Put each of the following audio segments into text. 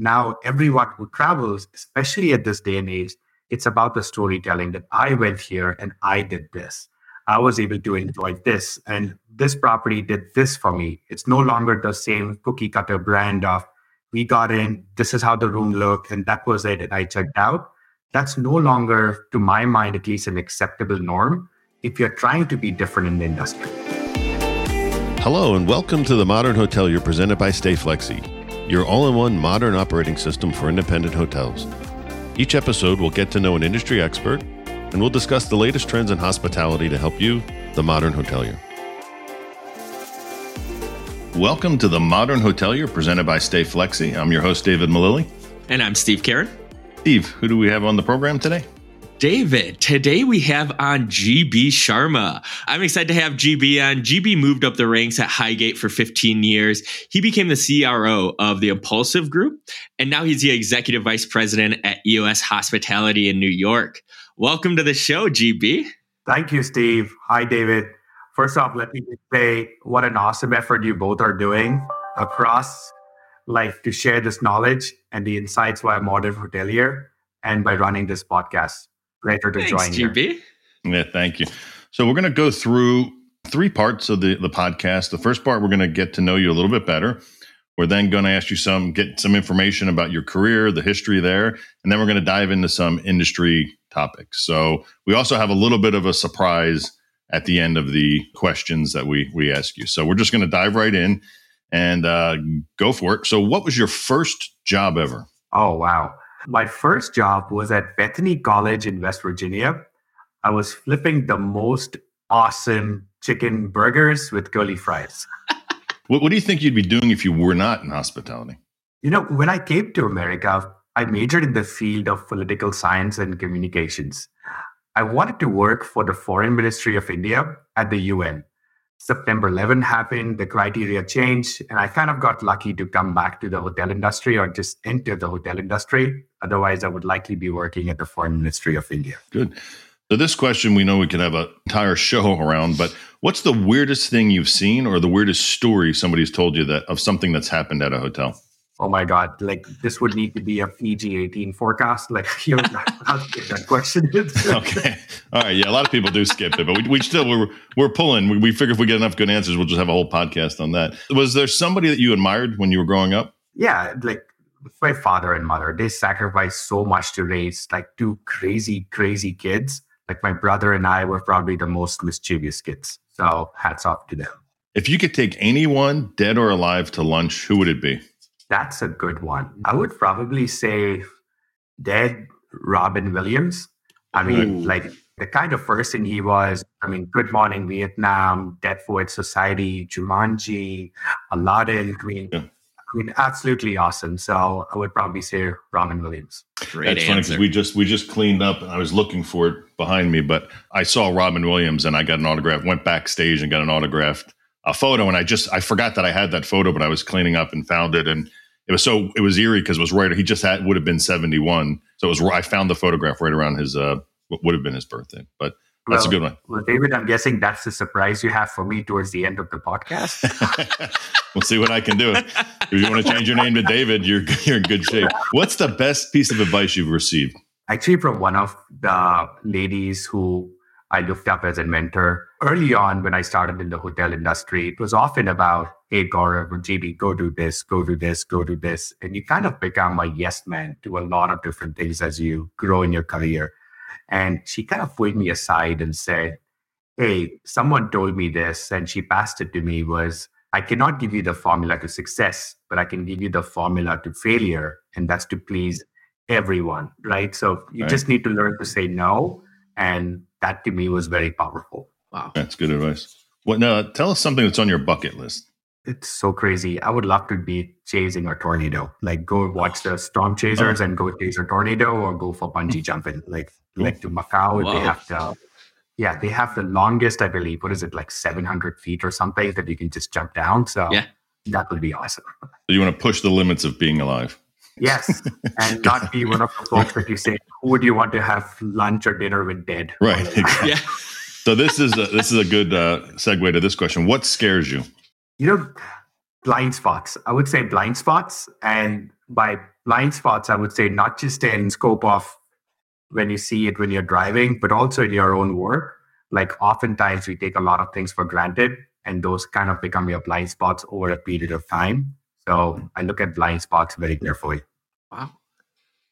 now everyone who travels, especially at this day and age, it's about the storytelling that I went here and I did this. I was able to enjoy this, and this property did this for me. It's no longer the same cookie cutter brand of we got in, this is how the room looked, and that was it, and I checked out. That's no longer, to my mind, at least an acceptable norm if you're trying to be different in the industry. Hello, and welcome to the Modern Hotelier presented by StayFlexi, your all in one modern operating system for independent hotels. Each episode we'll get to know an industry expert, and we'll discuss the latest trends in hospitality to help you, the modern hotelier. Welcome to the Modern Hotelier presented by StayFlexi. I'm your host, David Malilli. And I'm Steve Karen. Steve, who do we have on the program today? David, today we have on GB Sharma. I'm excited to have GB on. GB moved up the ranks at Highgate for 15 years. He became the CRO of the Impulsive Group, and now he's the executive vice president at EOS Hospitality in New York. Welcome to the show, GB. Thank you, Steve. Hi, David. First off, let me say what an awesome effort you both are doing across life to share this knowledge and the insights via Modern Hotelier and by running this podcast. Pleasure to Thanks, join GB. you. Yeah, thank you. So we're going to go through three parts of the, the podcast. The first part, we're going to get to know you a little bit better. We're then going to ask you some, get some information about your career, the history there, and then we're going to dive into some industry topics. So we also have a little bit of a surprise at the end of the questions that we we ask you. So we're just going to dive right in and uh, go for it. So, what was your first job ever? Oh, wow. My first job was at Bethany College in West Virginia. I was flipping the most awesome chicken burgers with curly fries. What, what do you think you'd be doing if you were not in hospitality? You know, when I came to America, I majored in the field of political science and communications. I wanted to work for the Foreign Ministry of India at the UN. September 11 happened, the criteria changed, and I kind of got lucky to come back to the hotel industry or just enter the hotel industry. Otherwise, I would likely be working at the Foreign Ministry of India. Good. So, this question we know we could have an entire show around, but what's the weirdest thing you've seen or the weirdest story somebody's told you that of something that's happened at a hotel? oh my god like this would need to be a pg 18 forecast. Like you know that question. Okay. All right. Yeah a lot of people do skip it but we, we still we're, we're pulling. We, we figure if we get enough good answers we'll just have a whole podcast on that. Was there somebody that you admired when you were growing up? Yeah like my father and mother they sacrificed so much to raise like two crazy crazy kids like my brother and i were probably the most mischievous kids so hats off to them if you could take anyone dead or alive to lunch who would it be that's a good one. I would probably say dead Robin Williams. I mean, Ooh. like the kind of person he was. I mean, Good Morning Vietnam, Dead Poet Society, Jumanji, Aladdin. I mean, yeah. I mean, absolutely awesome. So I would probably say Robin Williams. Great That's answer. funny because we just we just cleaned up and I was looking for it behind me, but I saw Robin Williams and I got an autograph. Went backstage and got an autographed a photo, and I just I forgot that I had that photo, but I was cleaning up and found it and it was so it was eerie because it was right. He just had would have been seventy one, so it was. I found the photograph right around his uh what would have been his birthday, but that's well, a good one. Well, David, I'm guessing that's the surprise you have for me towards the end of the podcast. we'll see what I can do. If you want to change your name to David, you're you're in good shape. What's the best piece of advice you've received? Actually, from one of the ladies who I looked up as a mentor early on when I started in the hotel industry. It was often about, hey, Gaurav or GB, go do this, go do this, go do this. And you kind of become a yes man to a lot of different things as you grow in your career. And she kind of pulled me aside and said, hey, someone told me this and she passed it to me was, I cannot give you the formula to success, but I can give you the formula to failure. And that's to please everyone, right? So you right. just need to learn to say no and that to me was very powerful. Wow. That's good advice. What now? Tell us something that's on your bucket list. It's so crazy. I would love to be chasing a tornado. Like go watch the storm chasers oh. and go chase a tornado or go for bungee jumping. Like like to Macau, Whoa. they have the yeah, they have the longest, I believe. What is it, like seven hundred feet or something that you can just jump down? So yeah. that would be awesome. So you want to push the limits of being alive. Yes, and not be one of the folks that you say, "Who would you want to have lunch or dinner with?" Dead. Right. yeah. So this is a, this is a good uh, segue to this question. What scares you? You know, blind spots. I would say blind spots, and by blind spots, I would say, not just in scope of when you see it when you're driving, but also in your own work. Like oftentimes we take a lot of things for granted and those kind of become your blind spots over a period of time. So I look at blind spots very carefully. Wow.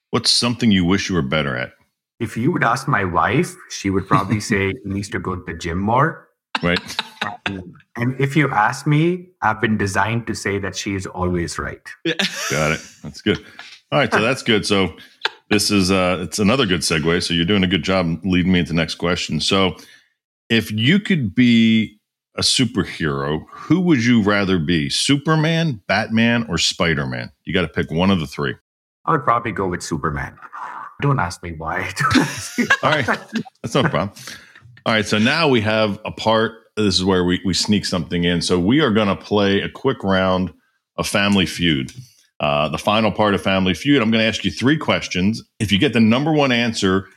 What's something you wish you were better at? If you would ask my wife, she would probably say needs to go to the gym more. Right. and if you ask me, I've been designed to say that she is always right. Got it. That's good. All right, so that's good. So this is uh it's another good segue. So you're doing a good job leading me into the next question. So if you could be a superhero, who would you rather be? Superman, Batman, or Spider-Man? You got to pick one of the three. I would probably go with Superman. Don't ask me why. All right. That's no problem. All right. So now we have a part. This is where we, we sneak something in. So we are going to play a quick round of Family Feud. Uh, the final part of Family Feud, I'm going to ask you three questions. If you get the number one answer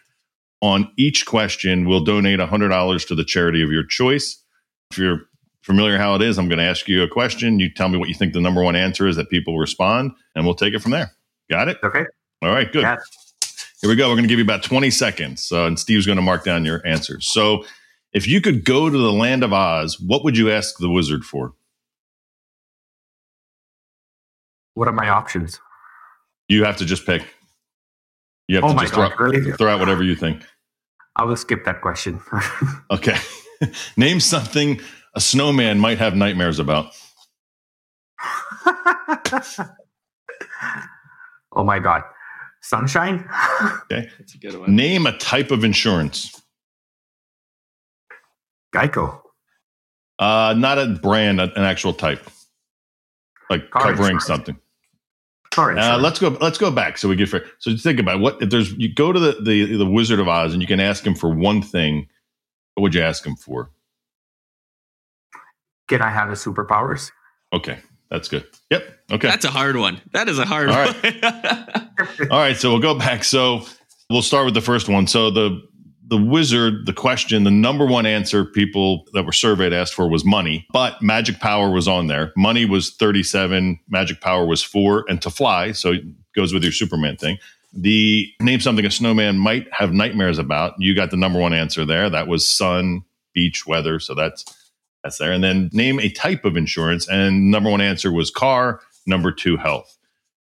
on each question, we'll donate $100 to the charity of your choice. If you're familiar how it is, I'm going to ask you a question. You tell me what you think the number one answer is that people respond, and we'll take it from there. Got it? Okay. All right, good. Here we go. We're going to give you about 20 seconds, uh, and Steve's going to mark down your answers. So, if you could go to the land of Oz, what would you ask the wizard for? What are my options? You have to just pick. You have Oh to just God, throw, really? throw out whatever you think. I will skip that question. Okay. Name something a snowman might have nightmares about. oh my God. Sunshine? Okay. That's a good one. Name a type of insurance. Geico. Uh, not a brand, an actual type, like Car covering insurance. something. Car Uh, let's go. Let's go back so we get fair. So think about it. what if there's you go to the, the the Wizard of Oz and you can ask him for one thing. What would you ask him for? Can I have the superpowers? Okay, that's good. Yep. Okay. That's a hard one. That is a hard All one. All right. So we'll go back. So we'll start with the first one. So the the wizard, the question, the number one answer people that were surveyed asked for was money, but magic power was on there. Money was 37, magic power was four, and to fly, so it goes with your Superman thing. The name something a snowman might have nightmares about. You got the number one answer there. That was sun, beach, weather. So that's that's there. And then name a type of insurance. And number one answer was car. Number two, health.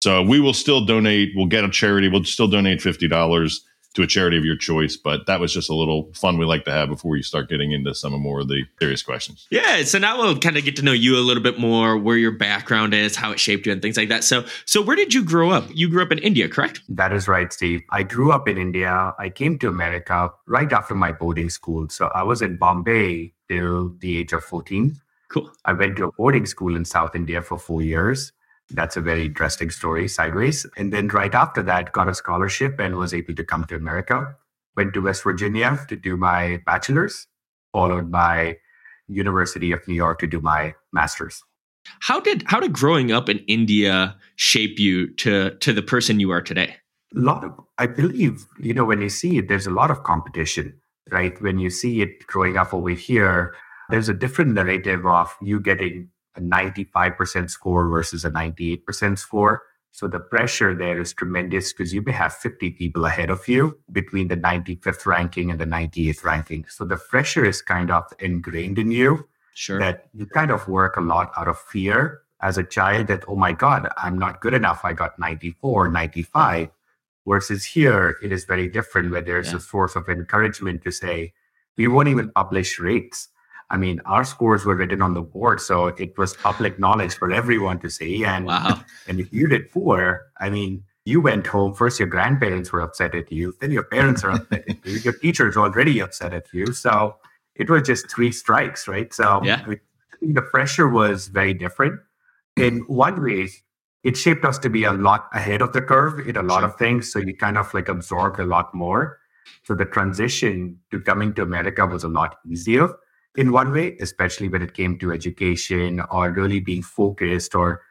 So we will still donate. We'll get a charity. We'll still donate fifty dollars to a charity of your choice. But that was just a little fun we like to have before you start getting into some of more of the serious questions. Yeah, so now we'll kind of get to know you a little bit more, where your background is, how it shaped you, and things like that. So, so where did you grow up? You grew up in India, correct? That is right, Steve. I grew up in India. I came to America right after my boarding school. So I was in Bombay till the age of 14. Cool. I went to a boarding school in South India for four years. That's a very interesting story, sideways. And then right after that, got a scholarship and was able to come to America. Went to West Virginia to do my bachelor's, followed by University of New York to do my master's. How did how did growing up in India shape you to to the person you are today? A lot of, I believe, you know, when you see it, there's a lot of competition, right? When you see it growing up over here, there's a different narrative of you getting a 95% score versus a 98% score. So the pressure there is tremendous because you may have 50 people ahead of you between the 95th ranking and the 98th ranking. So the pressure is kind of ingrained in you Sure. that you kind of work a lot out of fear as a child that, oh my God, I'm not good enough. I got 94, 95. Versus here, it is very different where there's Yeah. a source of encouragement to say, we won't even publish rates. I mean, our scores were written on the board, so it was public knowledge for everyone to see. And Wow. and if you did poor, I mean, you went home. First, your grandparents were upset at you. Then your parents are upset at you. Your teachers already upset at you. So it was just three strikes, right? So Yeah. The pressure was very different. In one way, it shaped us to be a lot ahead of the curve in a lot of things. So you kind of like absorbed a lot more. So the transition to coming to America was a lot easier in one way, especially when it came to education or really being focused or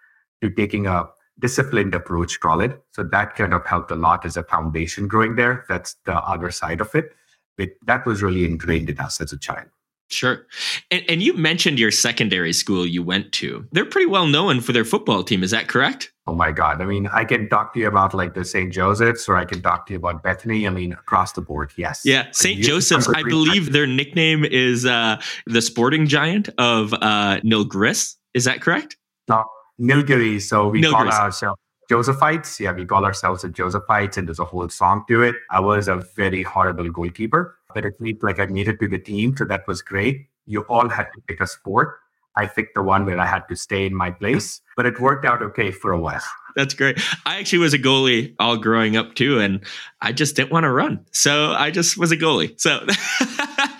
to taking a disciplined approach, call it. So that kind of helped a lot as a foundation growing there. That's the other side of it. But that was really ingrained in us as a child. Sure. And, and you mentioned your secondary school you went to. They're pretty well known for their football team. Is that correct? Oh my God. I mean, I can talk to you about like the St. Joseph's or I can talk to you about Bethany. I mean, across the board, yes. Yeah. St. Joseph's, I believe their nickname is uh, the sporting giant of uh, Nilgiris. Is that correct? No, Nilgiris. So we Nilgiris. call ourselves Josephites. Yeah, we call ourselves the Josephites, and there's a whole song to it. I was a very horrible goalkeeper, but at least like I made it to the team, so that was great. You all had to pick a sport. I picked the one where I had to stay in my place, but it worked out okay for a while. That's great. I actually was a goalie all growing up too, and I just didn't want to run. So I just was a goalie. So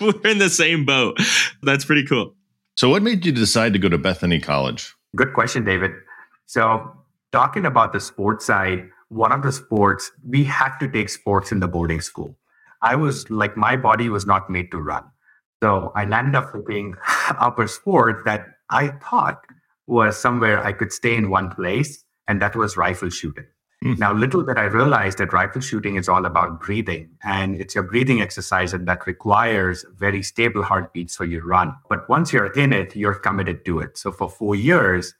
we're in the same boat. That's pretty cool. So, what made you decide to go to Bethany College? Good question, David. So, talking about the sports side, one of the sports, we had to take sports in the boarding school. I was like, my body was not made to run. So I landed up picking upper sport that I thought was somewhere I could stay in one place, and that was rifle shooting. Mm. Now, little did I realize that rifle shooting is all about breathing, and it's a breathing exercise and that requires very stable heartbeats for you run. But once you're in it, you're committed to it. So for four years,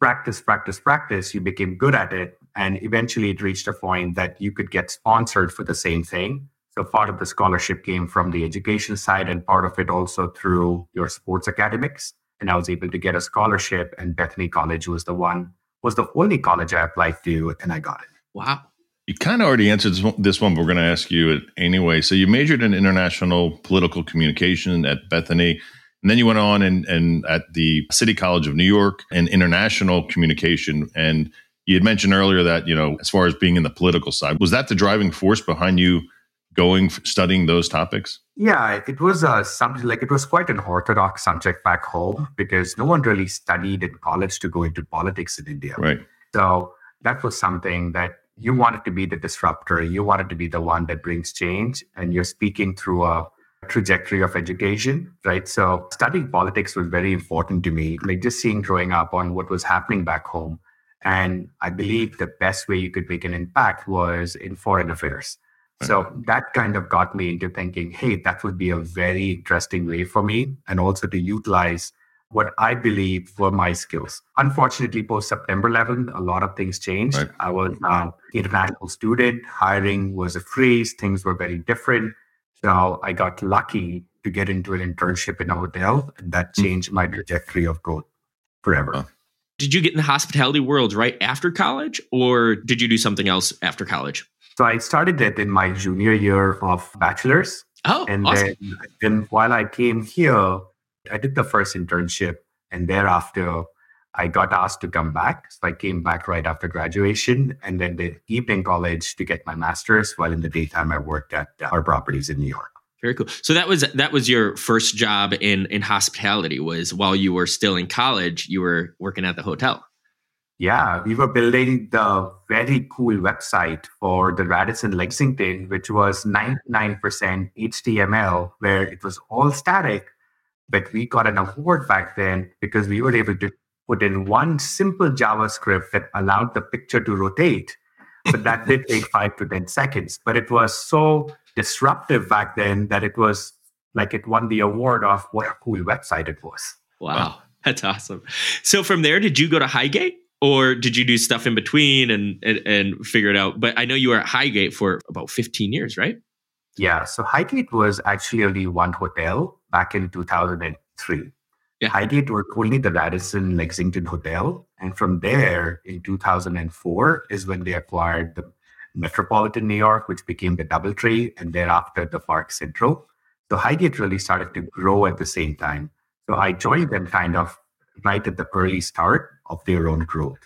practice, practice, practice, you became good at it. And eventually it reached a point that you could get sponsored for the same thing. So part of the scholarship came from the education side and part of it also through your sports academics. And I was able to get a scholarship and Bethany College was the one, was the only college I applied to and I got it. Wow. You kind of already answered this one, but we're going to ask you anyway. So you majored in international political communication at Bethany. And then you went on and, and at the City College of New York and international communication. And you had mentioned earlier that, you know, as far as being in the political side, was that the driving force behind you going studying those topics? Yeah, it was uh, something like it was quite an orthodox subject back home because no one really studied in college to go into politics in India. Right. So that was something that you wanted to be the disruptor. You wanted to be the one that brings change, and you're speaking through a trajectory of education, right? So studying politics was very important to me, like just seeing growing up on what was happening back home. And I believe the best way you could make an impact was in foreign affairs. So that kind of got me into thinking, hey, that would be a very interesting way for me and also to utilize what I believe were my skills. Unfortunately, post September 11, a lot of things changed. Right. I was an international student, hiring was a freeze, things were very different. So I got lucky to get into an internship in a hotel, and that hmm. changed my trajectory of growth forever. Did you get in the hospitality world right after college, or did you do something else after college? So I started it in my junior year of bachelor's. Oh, and awesome. then, then while I came here, I did the first internship, and thereafter I got asked to come back. So I came back right after graduation and then the evening college to get my master's while in the daytime I worked at uh, our properties in New York. Very cool. So that was that was your first job in in hospitality was while you were still in college, you were working at the hotel. Yeah, we were building the very cool website for the Radisson Lexington, which was 99% HTML, where it was all static. But we got an award back then because we were able to put in one simple JavaScript that allowed the picture to rotate. But that did take five to 10 seconds. But it was so disruptive back then that it was like it won the award of what a cool website it was. Wow. That's awesome. So from there, did you go to Highgate? Or did you do stuff in between and, and, and figure it out? But I know you were at Highgate for about 15 years, right? Yeah. So Highgate was actually only one hotel back in 2003. Yeah. Highgate were only the Radisson Lexington Hotel. And from there, in 2004, is when they acquired the Metropolitan New York, which became the Doubletree, and thereafter the Park Central. So Highgate really started to grow at the same time. So I joined them kind of right at the early start of their own growth.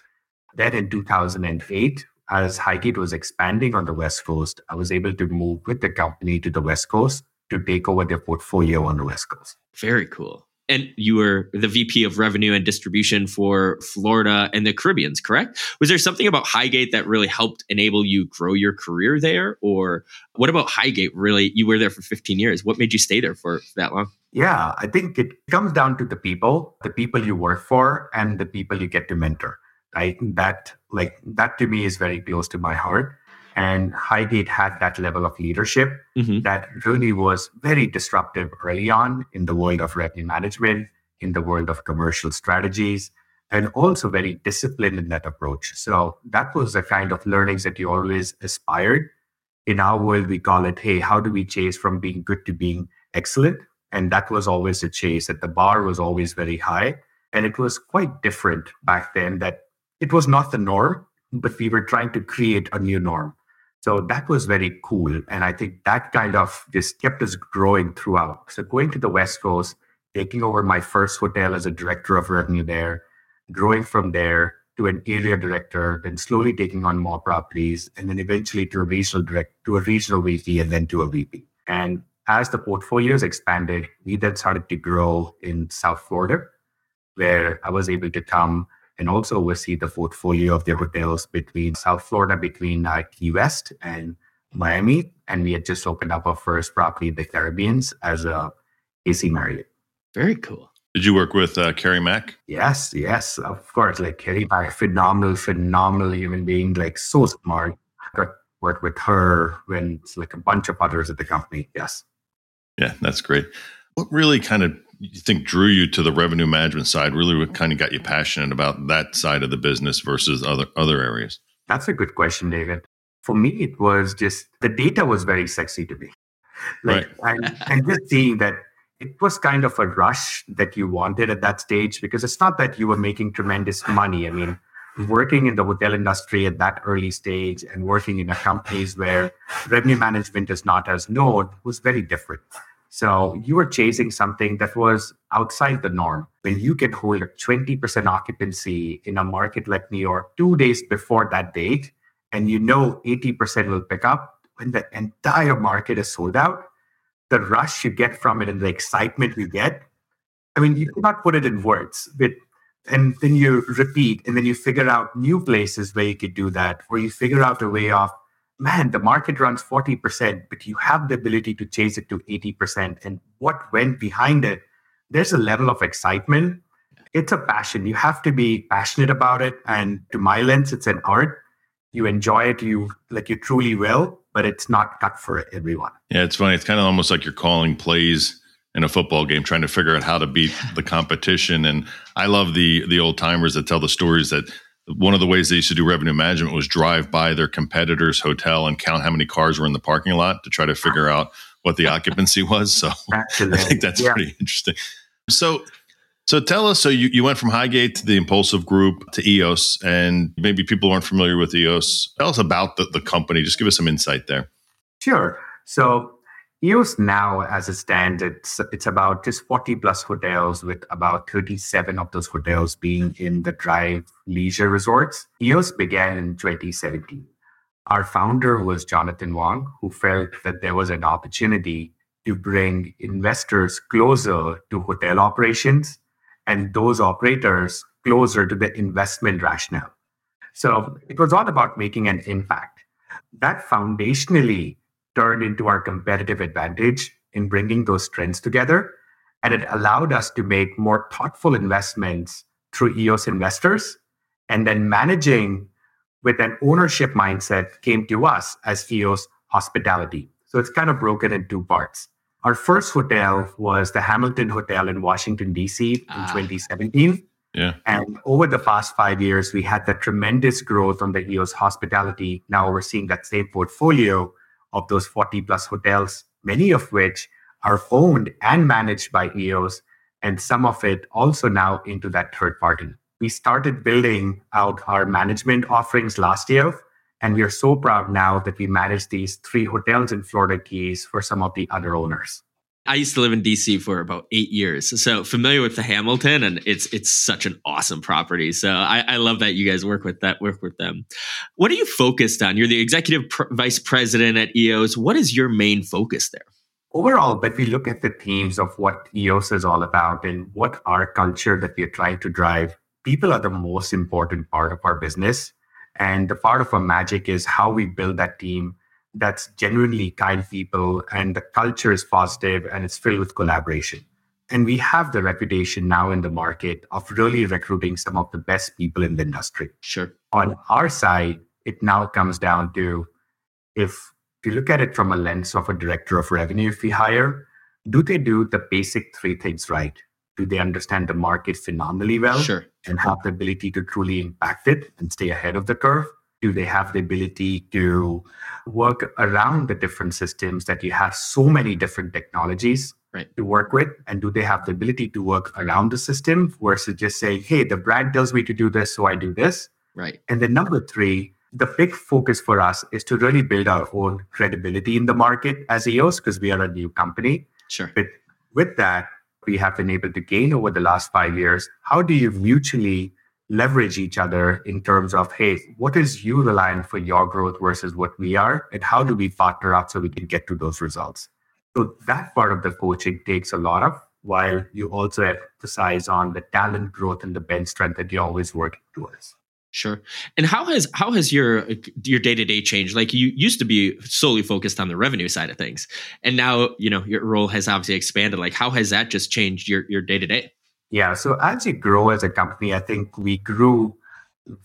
Then in 2008, as Highgate was expanding on the West Coast, I was able to move with the company to the West Coast to take over their portfolio on the West Coast. Very cool and you were the VP of revenue and distribution for Florida and the Caribbeans, correct? Was there something about Highgate that really helped enable you grow your career there? Or what about Highgate really? You were there for 15 years. What made you stay there for that long? Yeah, I think it comes down to the people, the people you work for, and the people you get to mentor. Right. That like that to me is very close to my heart. And Highgate had that level of leadership mm-hmm. that really was very disruptive early on in the world of revenue management, in the world of commercial strategies. and also very disciplined in that approach. So that was the kind of learnings that you always aspired. In our world, we call it, hey, how do we chase from being good to being excellent? And that was always a chase, that the bar was always very high. And it was quite different back then that it was not the norm, but we were trying to create a new norm. So that was very cool. And I think that kind of just kept us growing throughout. So going to the West Coast, taking over my first hotel as a director of revenue there, growing from there to an area director, then slowly taking on more properties, and then eventually to a regional direct to a regional VP and then to a VP. And as the portfolios expanded, we then started to grow in South Florida, where I was able to come and also oversee the portfolio of their hotels between South Florida, between uh, Key West and Miami. And we had just opened up our first property in the Caribbean as a AC Marriott. Very cool. Did you work with uh, Carrie Mack? Yes, yes, of course. Like Carrie Mack, phenomenal, phenomenal human being, like so smart. I got worked with her when it's like a bunch of others at the company. Yes. Yeah, that's great. What really kind of you think drew you to the revenue management side? Really, what kind of got you passionate about that side of the business versus other other areas? That's a good question, David. For me, it was just the data was very sexy to me. Like, right. and, and just seeing that it was kind of a rush that you wanted at that stage because it's not that you were making tremendous money. I mean, working in the hotel industry at that early stage and working in a companies where revenue management is not as known was very different. So you were chasing something that was outside the norm. When you can hold a 20% occupancy in a market like New York two days before that date, and you know 80% will pick up when the entire market is sold out, the rush you get from it and the excitement you get, I mean, you cannot put it in words. But, and then you repeat, and then you figure out new places where you could do that, or you figure out a way of man, the market runs 40%, but you have the ability to chase it to 80%. And what went behind it, there's a level of excitement. It's a passion. You have to be passionate about it. And to my lens, it's an art. You enjoy it, you like you truly will, but it's not cut for everyone. Yeah, it's funny. It's kind of almost like you're calling plays in a football game, trying to figure out how to beat the competition. And I love the the old timers that tell the stories that one of the ways they used to do revenue management was drive by their competitor's hotel and count how many cars were in the parking lot to try to figure out what the occupancy was. So I think that's yeah. pretty interesting. So so tell us, so you, you went from Highgate to the Impulsive Group to EOS, and maybe people aren't familiar with EOS. Tell us about the, the company. Just give us some insight there. Sure. So EOS now, as it stands, it's, it's about just 40 plus hotels, with about 37 of those hotels being in the Drive leisure resorts. EOS began in 2017. Our founder was Jonathan Wang, who felt that there was an opportunity to bring investors closer to hotel operations and those operators closer to the investment rationale. So it was all about making an impact. That foundationally turned into our competitive advantage in bringing those trends together. And it allowed us to make more thoughtful investments through EOS investors. And then managing with an ownership mindset came to us as EOS hospitality. So it's kind of broken in two parts. Our first hotel was the Hamilton Hotel in Washington, D.C. in ah. 2017. Yeah. And over the past five years, we had that tremendous growth on the EOS hospitality. Now we're seeing that same portfolio of those 40 plus hotels, many of which are owned and managed by EOS, and some of it also now into that third party. We started building out our management offerings last year, and we are so proud now that we manage these three hotels in Florida Keys for some of the other owners. I used to live in DC for about eight years, so familiar with the Hamilton, and it's it's such an awesome property. So I, I love that you guys work with that work with them. What are you focused on? You're the executive pr- vice president at EOS. What is your main focus there? Overall, but we look at the themes of what EOS is all about and what our culture that we are trying to drive. People are the most important part of our business, and the part of our magic is how we build that team that's genuinely kind people and the culture is positive and it's filled with collaboration. And we have the reputation now in the market of really recruiting some of the best people in the industry. Sure. On our side, it now comes down to if, if you look at it from a lens of a director of revenue, if we hire, do they do the basic three things right? Do they understand the market phenomenally well Sure. and have the ability to truly impact it and stay ahead of the curve? Do they have the ability to work around the different systems that you have so many different technologies Right. to work with? And do they have the ability to work around the system versus just saying, hey, the brand tells me to do this, so I do this? Right. And then number three, the big focus for us is to really build our own credibility in the market as EOS because we are a new company. Sure. But with that, we have been able to gain over the last five years. How do you mutually leverage each other in terms of, hey, what is you relying for your growth versus what we are? And how do we partner up so we can get to those results? So that part of the coaching takes a lot of, while you also emphasize on the talent growth and the bench strength that you're always working towards. Sure. And how has how has your your day to day changed? Like you used to be solely focused on the revenue side of things, and now you know your role has obviously expanded. Like how has that just changed your your day to day? Yeah. So as you grow as a company, I think we grew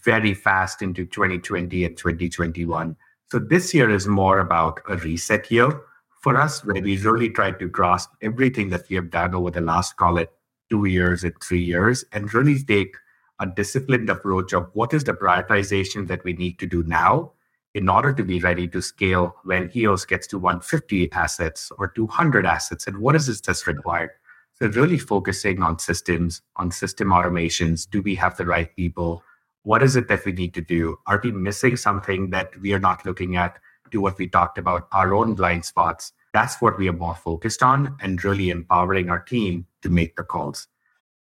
very fast into 2020 and 2021. So this year is more about a reset year for us, where we really try to grasp everything that we have done over the last, call it two years and three years, and really take a disciplined approach of what is the prioritization that we need to do now in order to be ready to scale when EOS gets to 150 assets or 200 assets, and what is this that's required? So really focusing on systems, on system automations. Do we have the right people? What is it that we need to do? Are we missing something that we are not looking at? Do what we talked about, our own blind spots. That's what we are more focused on and really empowering our team to make the calls.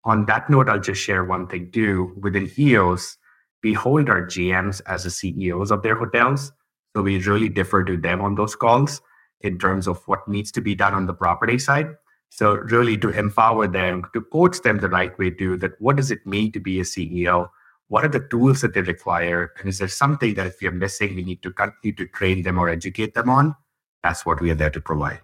On that note, I'll just share one thing too. Within EOS, we hold our GMs as the CEOs of their hotels. So we really defer to them on those calls in terms of what needs to be done on the property side. So really to empower them, to coach them the right way to that what does it mean to be a CEO? What are the tools that they require? And is there something that if we are missing, we need to continue to train them or educate them on? That's what we are there to provide.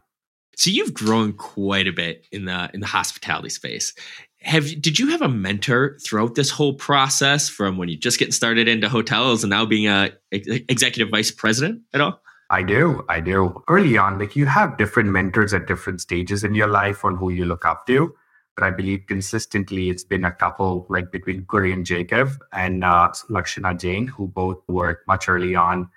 So you've grown quite a bit in the in the hospitality space. Have did you have a mentor throughout this whole process from when you just getting started into hotels and now being a executive vice president at all? I do. I do. Early on, like you have different mentors at different stages in your life on who you look up to. But I believe consistently it's been a couple like between Gurian Jacob and uh, Lakshana Jain, who both worked much early on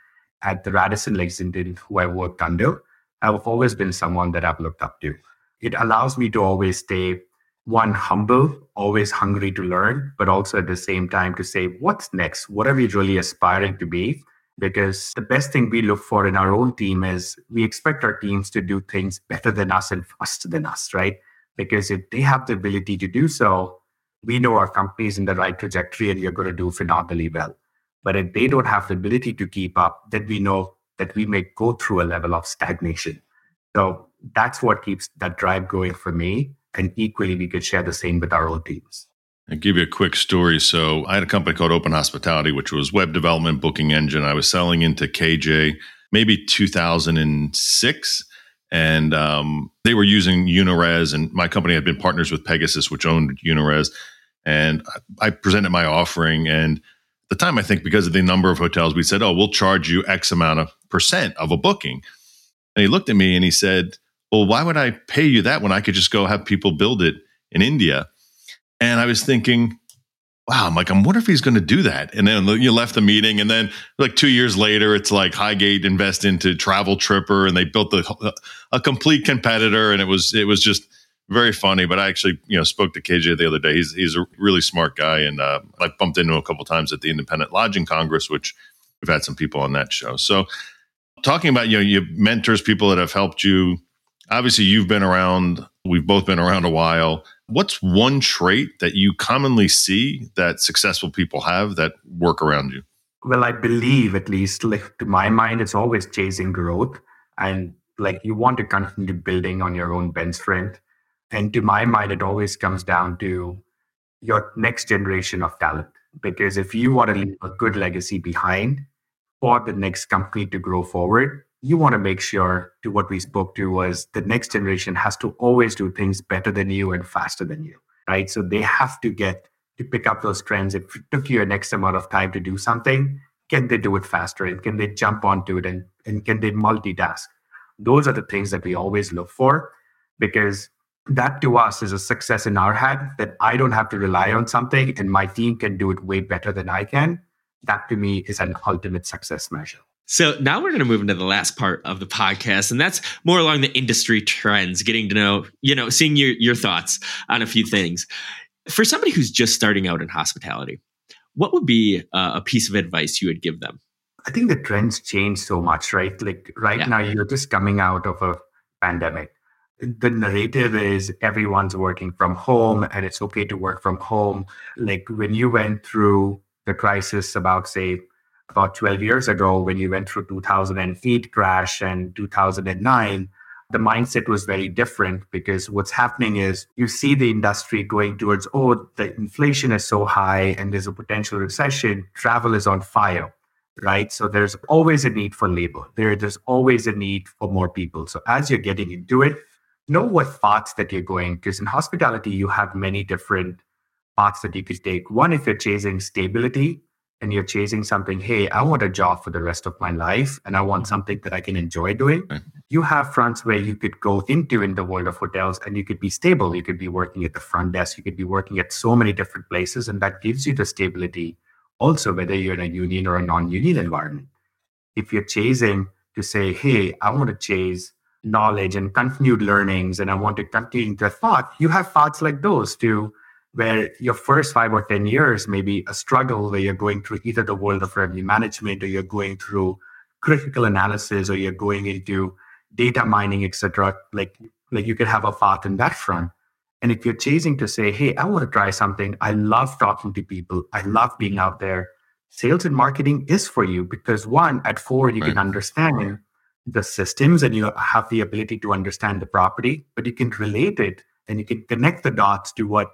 at the Radisson Lexington, who I worked under. I've always been someone that I've looked up to. It allows me to always stay one humble, always hungry to learn, but also at the same time to say, what's next? What are we really aspiring to be? Because the best thing we look for in our own team is we expect our teams to do things better than us and faster than us, right? Because if they have the ability to do so, we know our company is in the right trajectory and you're going to do phenomenally well. But if they don't have the ability to keep up, then we know that we may go through a level of stagnation. So that's what keeps that drive going for me. And equally, we could share the same with our own teams. I'll give you a quick story. So I had a company called Open Hospitality, which was web development booking engine. I was selling into KJ maybe 2006. And um, they were using UniRez, and my company had been partners with Pegasus, which owned UniRez. And I presented my offering. And at the time, I think because of the number of hotels, we said, oh, we'll charge you X amount of percent of a booking. And he looked at me and he said, well, why would I pay you that when I could just go have people build it in India? And I was thinking, wow, I'm like, I wonder if he's going to do that. And then you left the meeting, and then like two years later, it's like Highgate invest into Travel Tripper, and they built a, a complete competitor, and it was it was just very funny. But I actually, you know, spoke to KJ the other day. He's he's a really smart guy, and uh, I bumped into him a couple times at the Independent Lodging Congress, which we've had some people on that show. So, talking about you know, you mentors, people that have helped you. Obviously, you've been around. We've both been around a while. What's one trait that you commonly see that successful people have that work around you? Well, I believe, at least, like to my mind, it's always chasing growth, and like you want to continue building on your own bench strength. And to my mind, it always comes down to your next generation of talent. Because if you want to leave a good legacy behind for the next company to grow forward, you want to make sure to what we spoke to was the next generation has to always do things better than you and faster than you, right? So they have to get to pick up those trends. If it took you an X amount of time to do something, can they do it faster? And can they jump onto it? And, and can they multitask? Those are the things that we always look for because that to us is a success in our head that I don't have to rely on something and my team can do it way better than I can. That to me is an ultimate success measure. So now we're going to move into the last part of the podcast, and that's more along the industry trends, getting to know, you know, seeing your, your thoughts on a few things. For somebody who's just starting out in hospitality, what would be uh, a piece of advice you would give them? I think the trends change so much, right? Like right yeah. now, you're just coming out of a pandemic the narrative is everyone's working from home and it's okay to work from home. Like when you went through the crisis about, say, about 12 years ago, when you went through 2008 crash and 2009, the mindset was very different because what's happening is you see the industry going towards, oh, the inflation is so high and there's a potential recession, travel is on fire right? So there's always a need for labor. There, there's always a need for more people. So as you're getting into it, know what paths that you're going because in hospitality you have many different paths that you could take one if you're chasing stability and you're chasing something hey i want a job for the rest of my life and i want mm-hmm. something that i can enjoy doing right. you have fronts where you could go into in the world of hotels and you could be stable. You could be working at the front desk. You could be working at so many different places and that gives you the stability also whether you're in a union or a non-union environment. If you're chasing to say hey i want to chase knowledge and continued learnings and I want to continue the thought, you have thoughts like those too, where your first five or 10 years may be a struggle where you're going through either the world of revenue management or you're going through critical analysis or you're going into data mining, etc. Like, like you could have a path in that front. And if you're chasing to say, hey, I want to try something, I love talking to people, I love being out there. Sales and marketing is for you because one, at four, you right. can understand the systems and you have the ability to understand the property, but you can relate it and you can connect the dots to what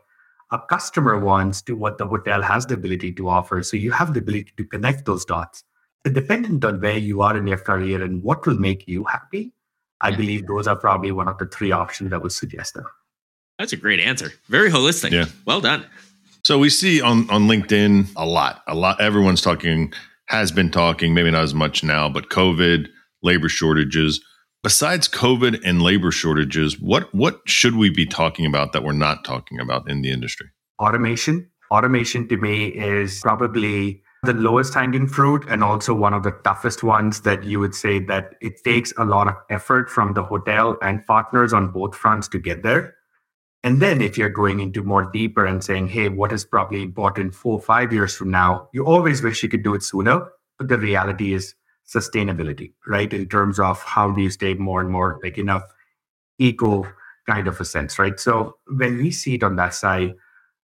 a customer wants to what the hotel has the ability to offer. So you have the ability to connect those dots. So dependent on where you are in your career and what will make you happy, I believe those are probably one of the three options that would suggest. Them. That's a great answer. Very holistic. Yeah. Well done. So we see on on LinkedIn a lot, a lot. Everyone's talking, has been talking, maybe not as much now, but COVID, labor shortages. Besides COVID and labor shortages, what what should we be talking about that we're not talking about in the industry? Automation. Automation to me is probably the lowest hanging fruit and also one of the toughest ones that you would say that it takes a lot of effort from the hotel and partners on both fronts to get there. And then if you're going into more deeper and saying, hey, what is probably important four, five years from now, you always wish you could do it sooner. But the reality is sustainability, right? In terms of how do you stay more and more like enough eco kind of a sense, right? So when we see it on that side,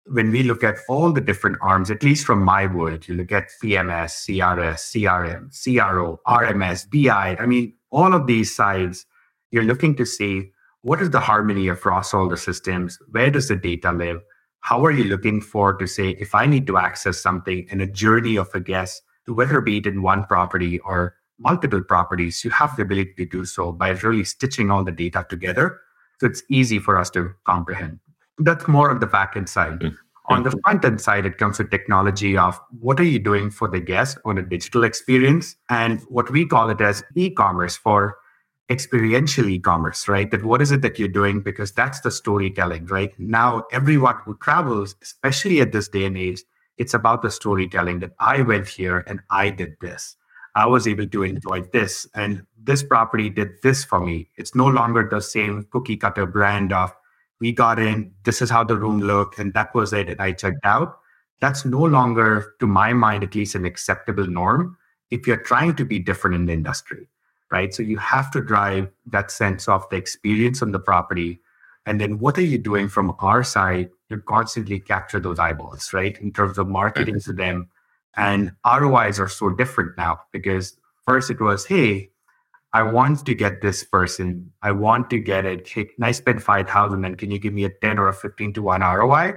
when we look at all the different arms, at least from my world, you look at PMS, CRS, CRM, CRO, RMS, BI. I mean, all of these sides, you're looking to see what is the harmony across all the systems? Where does the data live? How are you looking for to say, if I need to access something in a journey of a guest, whether be it in one property or multiple properties, you have the ability to do so by really stitching all the data together. So it's easy for us to comprehend. That's more on the back end side. Mm-hmm. On the front end side, it comes to technology of what are you doing for the guest on a digital experience and what we call it as e-commerce for experiential e-commerce, right? That what is it that you're doing? Because that's the storytelling, right? Now everyone who travels, especially at this day and age, it's about the storytelling that I went here and I did this. I was able to enjoy this, and this property did this for me. It's no longer the same cookie cutter brand of we got in, this is how the room looked, and that was it, and I checked out. That's no longer, to my mind, at least an acceptable norm if you're trying to be different in the industry, right? So you have to drive that sense of the experience on the property. And then what are you doing from our side you constantly capture those eyeballs, right? In terms of marketing mm-hmm. to them. And ROIs are so different now because first it was, hey, I want to get this person. I want to get it. Hey, can I spend 5,000 and can you give me a 10 or a 15 to 1 ROI?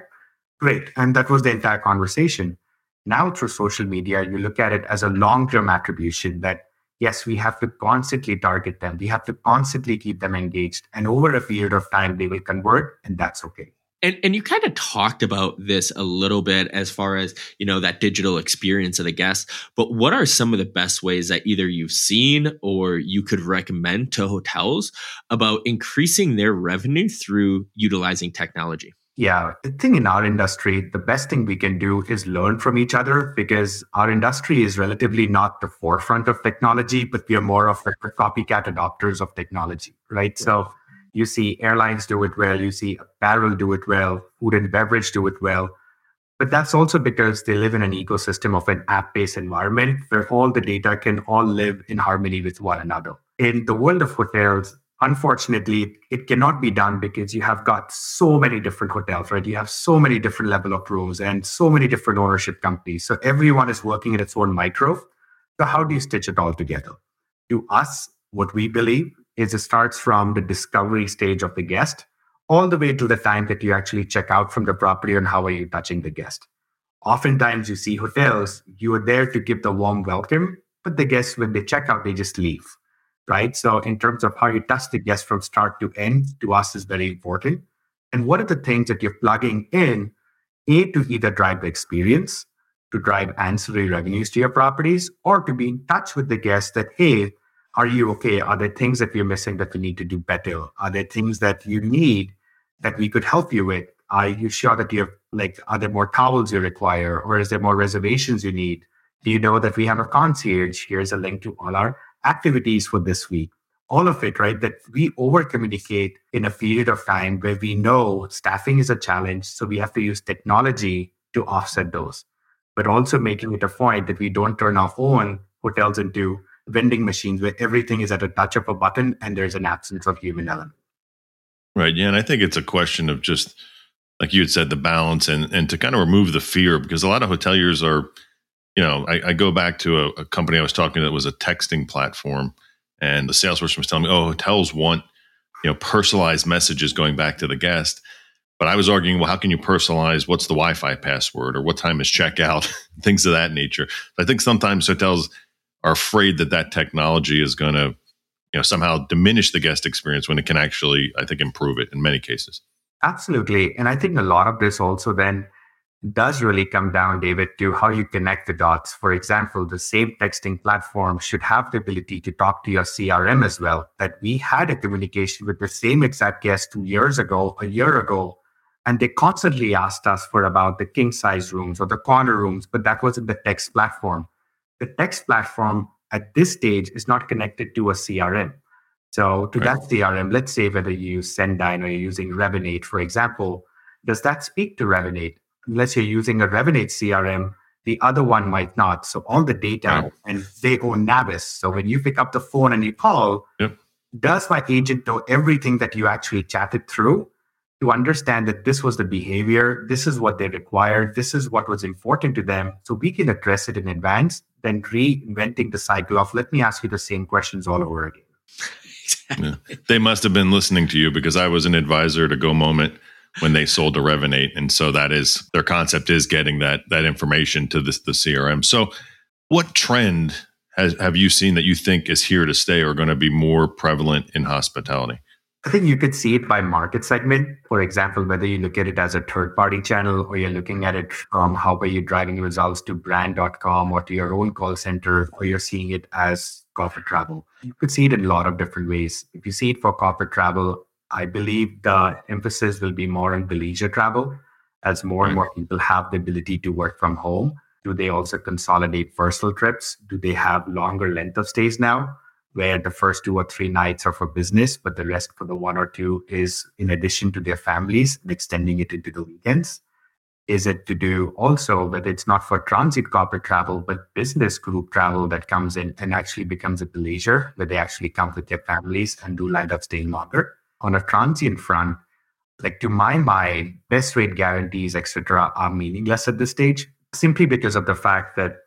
Great. And that was the entire conversation. Now through social media, you look at it as a long-term attribution that yes, we have to constantly target them. We have to constantly keep them engaged. And over a period of time, they will convert, and that's okay. And and you kind of talked about this a little bit as far as, you know, that digital experience of the guest, but what are some of the best ways that either you've seen or you could recommend to hotels about increasing their revenue through utilizing technology? Yeah, the thing in our industry, the best thing we can do is learn from each other because our industry is relatively not the forefront of technology, but we are more of the copycat adopters of technology, right? So you see airlines do it well, you see apparel do it well, food and beverage do it well. But that's also because they live in an ecosystem of an app based environment where all the data can all live in harmony with one another. In the world of hotels, unfortunately it cannot be done because you have got so many different hotels right? You have so many different level of rooms and so many different ownership companies. So everyone is working in its own micro so how do you stitch it all together? To us what we believe is it starts from the discovery stage of the guest all the way to the time that you actually check out from the property and how are you touching the guest oftentimes you see hotels you are there to give the warm welcome but the guests when they check out they just leave right? So in terms of how you touch the guest from start to end, to us is very important. And what are the things that you're plugging in, A, to either drive the experience, to drive ancillary revenues to your properties, or to be in touch with the guest that, hey, are you okay? Are there things that we're missing that we need to do better? Are there things that you need that we could help you with? Are you sure that you have like are there more towels you require or is there more reservations you need? Do you know that we have a concierge? Here's a link to all our activities for this week all of it, right? That we over communicate in a period of time where we know staffing is a challenge. So we have to use technology to offset those, but also making it a point that we don't turn our own hotels into vending machines where everything is at a touch of a button and there's an absence of human element. Right. Yeah. And I think it's a question of just, like you had said, the balance and, and to kind of remove the fear because a lot of hoteliers are you know, I, I go back to a, a, company I was talking to that was a texting platform, and the salesperson was telling me, "Oh, hotels want you know personalized messages going back to the guest." But I was arguing, well, how can you personalize? What's the Wi-Fi password, or what time is checkout? Things of that nature. I think sometimes hotels are afraid that that technology is going to, you know, somehow diminish the guest experience when it can actually, I think, improve it in many cases. Absolutely, and I think a lot of this also then does really come down, David, to how you connect the dots. For example, the same texting platform should have the ability to talk to your CRM as well. That we had a communication with the same exact guest two years ago, a year ago, and they constantly asked us for about the king size rooms or the corner rooms, but that wasn't the text platform. The text platform at this stage is not connected to a CRM. So to right. that CRM, let's say whether you use Cendyn or you're using Revinate, for example, does that speak to Revinate? unless you're using a Revinate CRM, the other one might not. So all the data right. and they own NAVIS. So when you pick up the phone and you call, yep. does my agent know everything that you actually chatted through to understand that this was the behavior, this is what they required, this is what was important to them. So we can address it in advance, then reinventing the cycle of let me ask you the same questions all over again. Yeah. They must have been listening to you because I was an advisor to Go Moment when they sold to Revinate. And so that is their concept is getting that that information to the, the CRM. So what trend has have you seen that you think is here to stay or going to be more prevalent in hospitality? I think you could see it by market segment. For example, whether you look at it as a third party channel or you're looking at it from how are you driving results to brand.com or to your own call center, or you're seeing it as corporate travel. You could see it in a lot of different ways. If you see it for corporate travel, I believe the emphasis will be more on the leisure travel as more and more people have the ability to work from home. Do they also consolidate personal trips? Do they have longer length of stays now, where the first two or three nights are for business, but the rest for the one or two is in addition to their families and extending it into the weekends? Is it to do also, but it's not for transit corporate travel, but business group travel that comes in and actually becomes a leisure, where they actually come with their families and do land up staying longer? on a transient front, like to my mind, best rate guarantees, etc., are meaningless at this stage, simply because of the fact that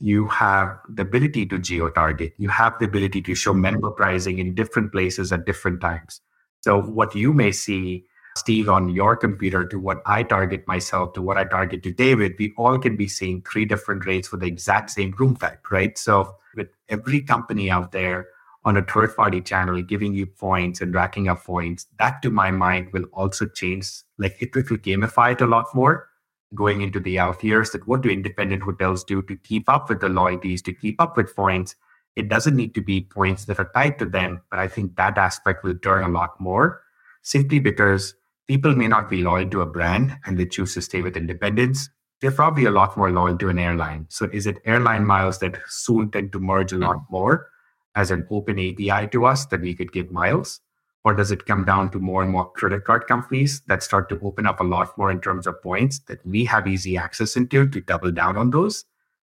you have the ability to geo target, you have the ability to show member pricing in different places at different times. So what you may see, Steve, on your computer to what I target myself to what I target to David, we all can be seeing three different rates for the exact same room type, right? So with every company out there on a third party channel, giving you points and racking up points, that to my mind will also change. Like it will gamify it a lot more going into the out years. That what do independent hotels do to keep up with the loyalties, to keep up with points? It doesn't need to be points that are tied to them, but I think that aspect will turn a lot more simply because people may not be loyal to a brand and they choose to stay with independents. They're probably a lot more loyal to an airline. So is it airline miles that soon tend to merge a lot hmm. more? as an open API to us that we could give miles? Or does it come down to more and more credit card companies that start to open up a lot more in terms of points that we have easy access into to double down on those?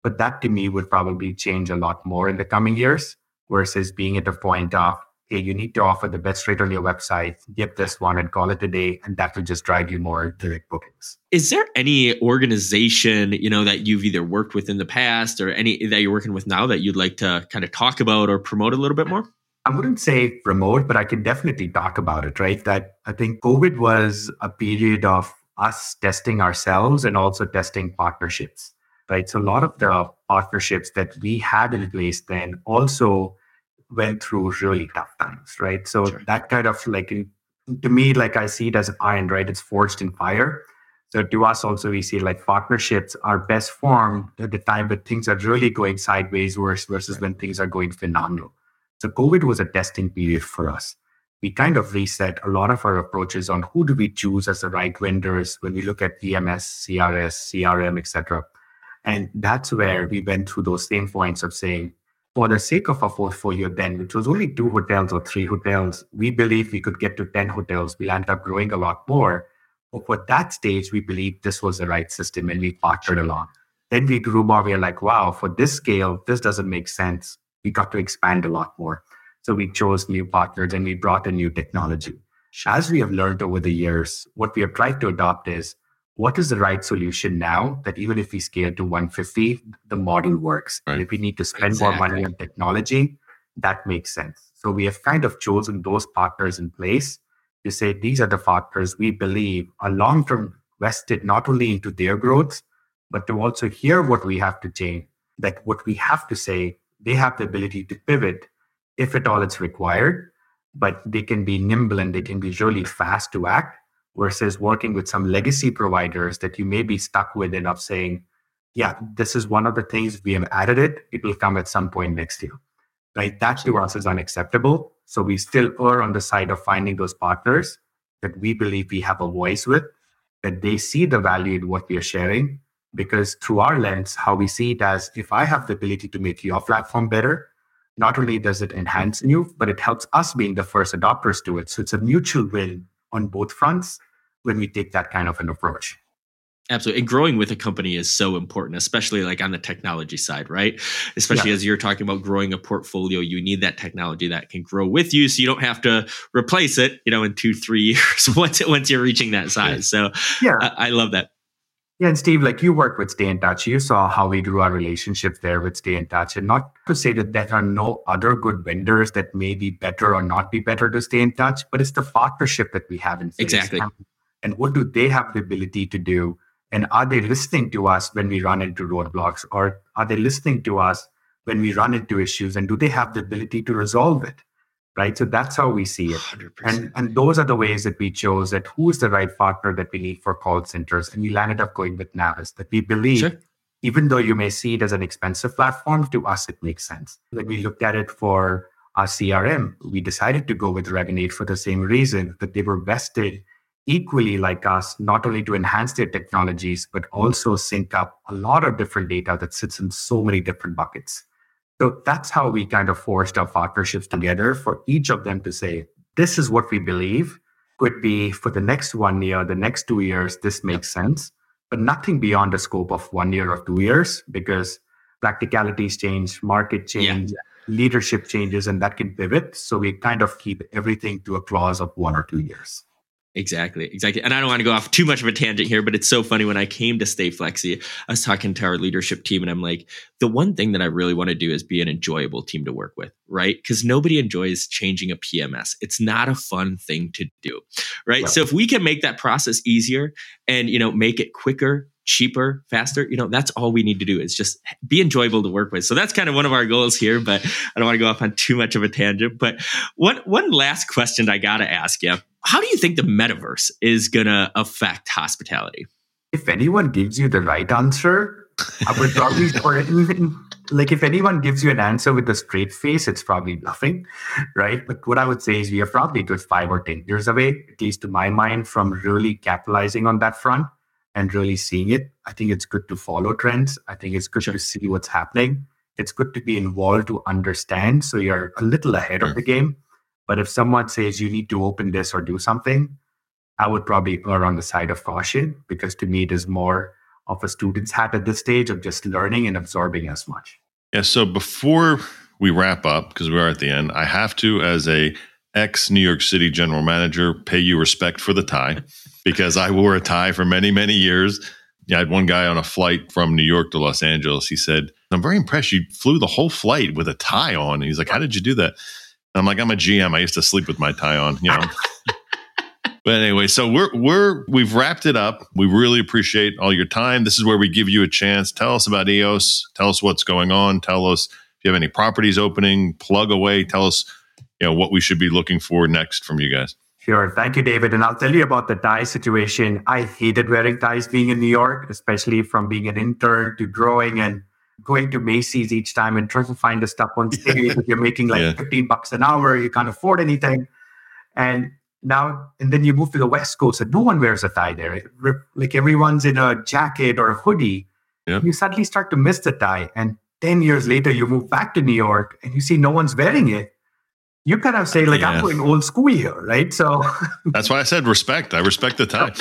But that to me would probably change a lot more in the coming years versus being at a point of hey, you need to offer the best rate on your website, get this one and call it a day, and that will just drive you more direct bookings. Is there any organization, you know, that you've either worked with in the past or any that you're working with now that you'd like to kind of talk about or promote a little bit more? I wouldn't say promote, but I can definitely talk about it, right? That I think COVID was a period of us testing ourselves and also testing partnerships, right? So a lot of the partnerships that we had in place then also went through really tough times, right? So sure. that kind of like to me, like I see it as iron, right? It's forged in fire. So to us also, we see like partnerships are best formed at the time when things are really going sideways worse versus right. when things are going phenomenal. So COVID was a testing period for us. We kind of reset a lot of our approaches on who do we choose as the right vendors when we look at PMS, CRS, CRM, etc. And that's where we went through those same points of saying, for the sake of our portfolio then, which was only two hotels or three hotels, we believe we could get to 10 hotels. We'll end up growing a lot more. But for that stage, we believed this was the right system and we partnered along. Then we grew more. We are like, wow, for this scale, this doesn't make sense. We got to expand a lot more. So we chose new partners and we brought in new technology. As we have learned over the years, what we have tried to adopt is what is the right solution now that even if we scale to 150, the model works. Right. And if we need to spend exactly. more money on technology, that makes sense. So we have kind of chosen those partners in place to say these are the partners we believe are long term vested not only into their growth, but to also hear what we have to change, that what we have to say, they have the ability to pivot if at all it's required, but they can be nimble and they can be really fast to act versus working with some legacy providers that you may be stuck with and of saying, yeah, this is one of the things we have added it. It will come at some point next year. Right. That to us is unacceptable. So we still err on the side of finding those partners that we believe we have a voice with, that they see the value in what we are sharing. Because through our lens, how we see it as if I have the ability to make your platform better, not only does it enhance you, but it helps us being the first adopters to it. So it's a mutual win on both fronts when we take that kind of an approach. Absolutely. And growing with a company is so important, especially like on the technology side, right? Especially yeah. as you're talking about growing a portfolio, you need that technology that can grow with you so you don't have to replace it, you know, in two, three years once once you're reaching that size. So yeah, I, I love that. Yeah, and Steve, like you work with Stayntouch, you saw how we grew our relationship there with Stayntouch. And not to say that there are no other good vendors that may be better or not be better to stay in touch, but it's the partnership that we have in place. Exactly. And what do they have the ability to do? And are they listening to us when we run into roadblocks? Or are they listening to us when we run into issues? And do they have the ability to resolve it? Right? So that's how we see it. 100%. And, and those are the ways that we chose that who is the right partner that we need for call centers. And we landed up going with Navis, that we believe, sure. even though you may see it as an expensive platform, to us it makes sense. When we looked at it for our CRM, we decided to go with Revinate for the same reason that they were vested equally like us, not only to enhance their technologies, but also sync up a lot of different data that sits in so many different buckets. So that's how we kind of forced our partnerships together for each of them to say, this is what we believe could be for the next one year, the next two years, this makes sense, but nothing beyond the scope of one year or two years because practicalities change, market change, yeah. leadership changes, and that can pivot. So we kind of keep everything to a clause of one or two years. Exactly, exactly. And I don't want to go off too much of a tangent here, but it's so funny when I came to Stayflexi, I was talking to our leadership team and I'm like, the one thing that I really want to do is be an enjoyable team to work with, right? Because nobody enjoys changing a PMS. It's not a fun thing to do, right? right? So if we can make that process easier and, you know, make it quicker, cheaper, faster. You know, that's all we need to do is just be enjoyable to work with. So that's kind of one of our goals here, but I don't want to go off on too much of a tangent. But one one last question I got to ask you. How do you think the metaverse is going to affect hospitality? If anyone gives you the right answer, I would probably, or even like if anyone gives you an answer with a straight face, it's probably bluffing, right? But what I would say is we are probably good five or 10 years away, at least to my mind, from really capitalizing on that front and really seeing it. I think it's good to follow trends. I think it's good sure. to see what's happening. It's good to be involved to understand. So you're a little ahead sure. of hmm. the game. But if someone says you need to open this or do something, I would probably err on the side of caution because to me, it is more of a student's hat at this stage of just learning and absorbing as much. Yeah. So before we wrap up, because we are at the end, I have to, as a ex New York City general manager, pay you respect for the tie because I wore a tie for many, many years. I had one guy on a flight from New York to Los Angeles. He said, I'm very impressed. You flew the whole flight with a tie on. And he's like, How did you do that? I'm like, I'm a GM. I used to sleep with my tie on, you know. but anyway, so we're we're we've wrapped it up. We really appreciate all your time. This is where we give you a chance. Tell us about EOS. Tell us what's going on. Tell us if you have any properties opening, plug away. Tell us, you know, what we should be looking for next from you guys. Sure. Thank you, David. And I'll tell you about the tie situation. I hated wearing ties being in New York, especially from being an intern to growing and going to Macy's each time and trying to find the stuff on stage. you're making like yeah. 15 bucks an hour, you can't afford anything. And now, and then you move to the West Coast and no one wears a tie there. Like everyone's in a jacket or a hoodie. Yeah. You suddenly start to miss the tie. And 10 years later, you move back to New York and you see no one's wearing it you kind of say like yeah. I'm going old school here, right? So that's why I said respect. I respect the tie.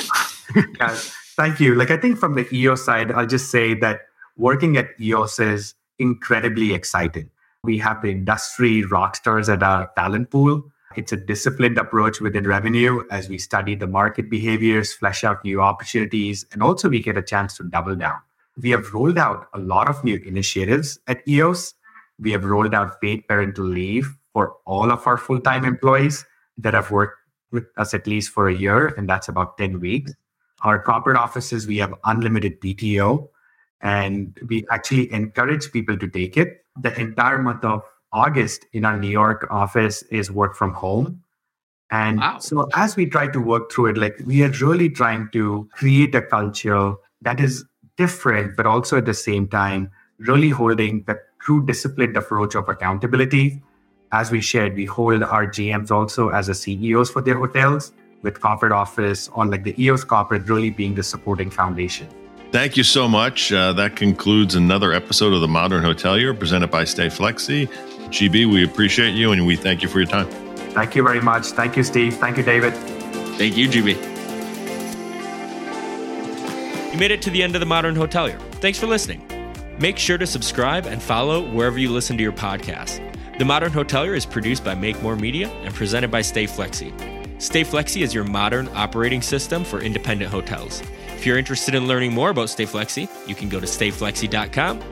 yeah, thank you. Like I think from the EOS side, I'll just say that working at EOS is incredibly exciting. We have the industry rock stars at our talent pool. It's a disciplined approach within revenue as we study the market behaviors, flesh out new opportunities, and also we get a chance to double down. We have rolled out a lot of new initiatives at EOS. We have rolled out paid parental leave for all of our full time employees that have worked with us at least for a year, and that's about 10 weeks. Our corporate offices, we have unlimited PTO, and we actually encourage people to take it. The entire month of August in our New York office is work from home. And wow. so as we try to work through it, like we are really trying to create a culture that is different, but also at the same time, really holding the true disciplined approach of accountability as we shared, we hold our GMs also as the CEOs for their hotels, with corporate office on like the EOS corporate really being the supporting foundation. Thank you so much. Uh, that concludes another episode of the Modern Hotelier presented by Stayflexi. GB, we appreciate you and we thank you for your time. Thank you very much. Thank you, Steve. Thank you, David. Thank you, GB. You made it to the end of the Modern Hotelier. Thanks for listening. Make sure to subscribe and follow wherever you listen to your podcast. The Modern Hotelier is produced by Make More Media and presented by Stayflexi. Stay Flexi is your modern operating system for independent hotels. If you're interested in learning more about Stayflexi, you can go to stayflexi.com.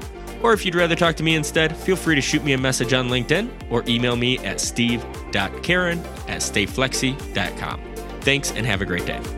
Or if you'd rather talk to me instead, feel free to shoot me a message on LinkedIn or email me at steve.karen at stayflexi.com. Thanks and have a great day.